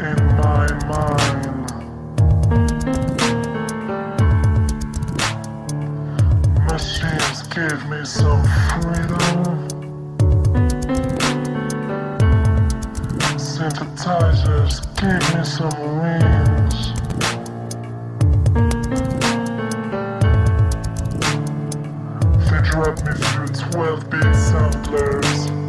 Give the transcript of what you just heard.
in my mind. Machines give me some freedom. Synthesizers give me some wings. They drop me through 12 beat samplers.